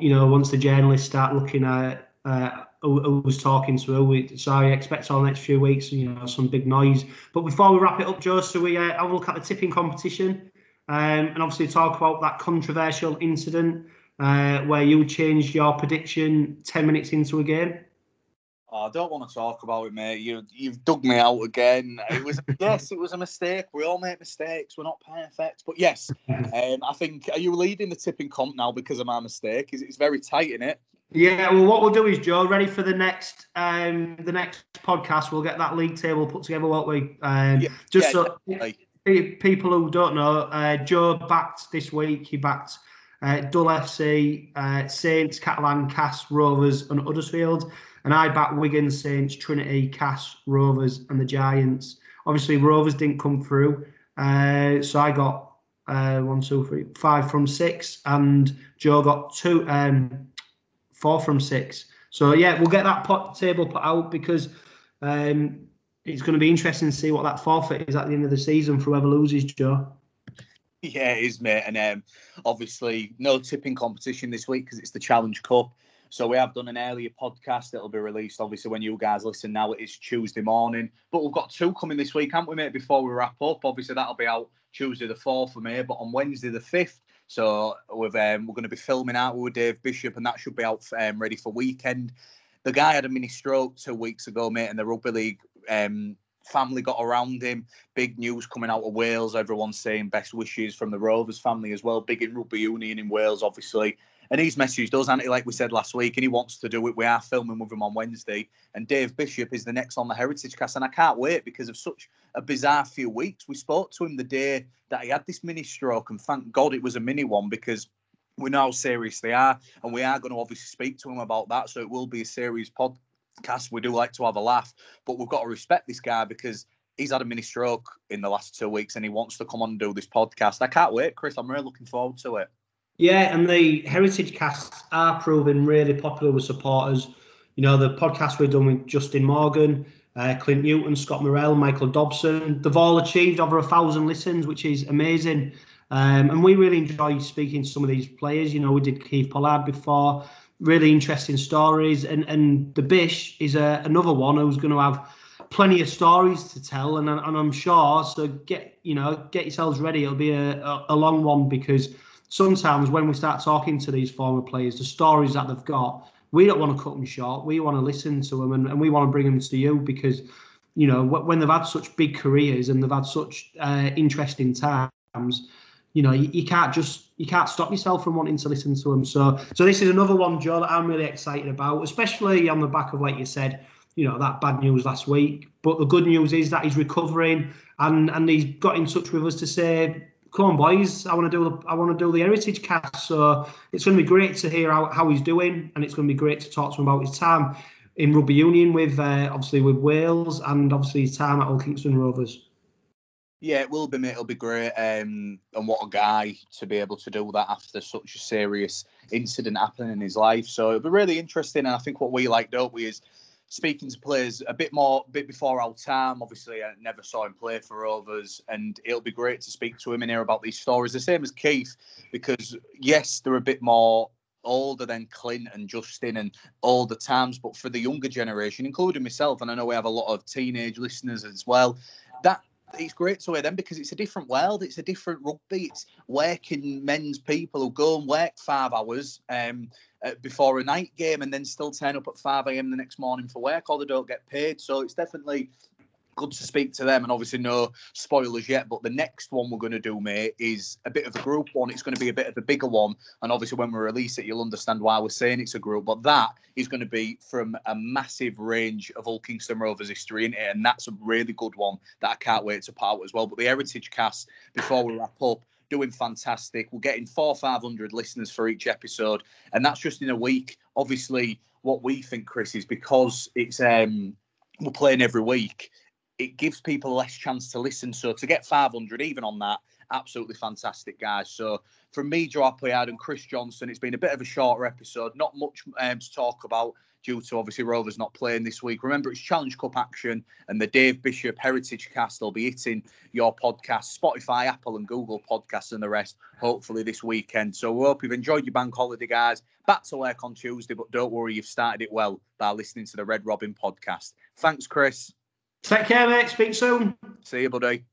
you know, once the journalists start looking at. Uh, who, who was talking to who. So I expect our next few weeks, you know, some big noise. But before we wrap it up, Joe, so we uh, have a look at the tipping competition um, and obviously talk about that controversial incident uh, where you changed your prediction 10 minutes into a game. Oh, I don't want to talk about it, mate. You you've dug me out again. It was yes, it was a mistake. We all make mistakes. We're not perfect, but yes, um, I think are you leading the tipping comp now because of my mistake? Is it's very tight in it? Yeah, well, what we'll do is, Joe, ready for the next um the next podcast, we'll get that league table put together, won't we? Um, yeah, just yeah, so definitely. people who don't know, uh, Joe backed this week. He backed uh, Hull FC, uh, Saints, Catalan, Cass, Rovers, and Huddersfield, and I backed Wigan, Saints, Trinity, Cass, Rovers, and the Giants. Obviously, Rovers didn't come through, uh, so I got uh, one, two, three, five from six, and Joe got two. Um, four from six. So yeah, we'll get that pot table put out because um, it's going to be interesting to see what that forfeit is at the end of the season for whoever loses, Joe. Yeah, it is, mate. And um, obviously, no tipping competition this week because it's the Challenge Cup. So we have done an earlier podcast that'll be released. Obviously, when you guys listen now, it is Tuesday morning. But we've got two coming this week, haven't we, mate? Before we wrap up, obviously that'll be out Tuesday the fourth for me. But on Wednesday the fifth, so we've, um, we're going to be filming out with Dave Bishop, and that should be out um, ready for weekend. The guy had a mini stroke two weeks ago, mate, and the rugby league um, family got around him. Big news coming out of Wales. Everyone's saying best wishes from the Rovers family as well. Big in rugby union in Wales, obviously. And he's messaged us, Andy, like we said last week, and he wants to do it. We are filming with him on Wednesday. And Dave Bishop is the next on the Heritage Cast. And I can't wait because of such a bizarre few weeks. We spoke to him the day that he had this mini stroke, and thank God it was a mini one because we know how serious they are. And we are going to obviously speak to him about that. So it will be a serious podcast. We do like to have a laugh, but we've got to respect this guy because he's had a mini stroke in the last two weeks and he wants to come on and do this podcast. I can't wait, Chris. I'm really looking forward to it. Yeah, and the heritage casts are proving really popular with supporters. You know, the podcast we've done with Justin Morgan, uh, Clint Newton, Scott Murrell, Michael Dobson, they've all achieved over a thousand listens, which is amazing. Um, and we really enjoy speaking to some of these players. You know, we did Keith Pollard before, really interesting stories. And and the Bish is a, another one who's going to have plenty of stories to tell. And, and I'm sure, so get you know, get yourselves ready. It'll be a, a, a long one because sometimes when we start talking to these former players, the stories that they've got, we don't want to cut them short. We want to listen to them and, and we want to bring them to you because, you know, when they've had such big careers and they've had such uh, interesting times, you know, you, you, can't just you can't stop yourself from wanting to listen to them. So, so this is another one, Joe, that I'm really excited about, especially on the back of, like you said, you know, that bad news last week. But the good news is that he's recovering and and he's got in touch with us to say come on, boys, I want to do the I want to do the heritage cast. So it's going to be great to hear how, how he's doing, and it's going to be great to talk to him about his time in rugby union with uh, obviously with Wales and obviously his time at Hull Kingston Rovers. Yeah, it will be, mate. It'll be great. Um, and what a guy to be able to do that after such a serious incident happening in his life. So it'll be really interesting. And I think what we like, don't we, is speaking to players a bit more, a bit before our time. Obviously, I never saw him play for Rovers, and it'll be great to speak to him and hear about these stories. The same as Keith, because yes, they're a bit more older than Clint and Justin and all the times, but for the younger generation, including myself, and I know we have a lot of teenage listeners as well, that it's great to hear them because it's a different world. It's a different rugby. It's working men's people who go and work five hours um, uh, before a night game and then still turn up at 5 a.m. the next morning for work or they don't get paid. So it's definitely good to speak to them and obviously no spoilers yet but the next one we're going to do mate is a bit of a group one. It's going to be a bit of a bigger one and obviously when we release it you'll understand why we're saying it's a group but that is going to be from a massive range of Hull Kingston Rovers history it? And that's a really good one that I can't wait to part as well. But the heritage cast before we wrap up doing fantastic. We're getting four 500 listeners for each episode and that's just in a week. Obviously what we think chris is because it's um we're playing every week it gives people less chance to listen. So to get 500 even on that, absolutely fantastic, guys. So from me, Joe Appleyard and Chris Johnson, it's been a bit of a shorter episode. Not much um, to talk about due to obviously Rovers not playing this week. Remember, it's Challenge Cup action, and the Dave Bishop Heritage Cast will be hitting your podcast, Spotify, Apple, and Google podcasts, and the rest. Hopefully this weekend. So we hope you've enjoyed your bank holiday, guys. Back to work on Tuesday, but don't worry, you've started it well by listening to the Red Robin podcast. Thanks, Chris. Take care, mate. Speak soon. See you, buddy.